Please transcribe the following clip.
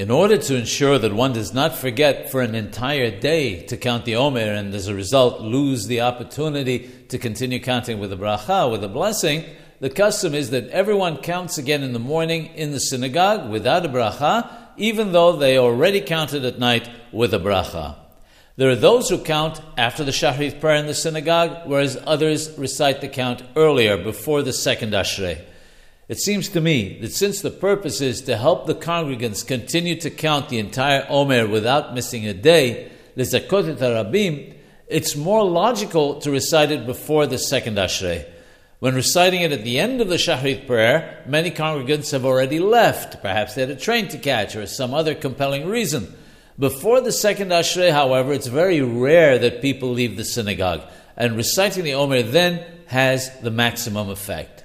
In order to ensure that one does not forget for an entire day to count the Omer and as a result lose the opportunity to continue counting with a bracha, with a blessing, the custom is that everyone counts again in the morning in the synagogue without a bracha, even though they already counted at night with a bracha. There are those who count after the Shahrit prayer in the synagogue, whereas others recite the count earlier, before the second Ashrei. It seems to me that since the purpose is to help the congregants continue to count the entire Omer without missing a day, it's more logical to recite it before the second Ashrei. When reciting it at the end of the Shahrit prayer, many congregants have already left. Perhaps they had a train to catch or some other compelling reason. Before the second Ashrei, however, it's very rare that people leave the synagogue, and reciting the Omer then has the maximum effect.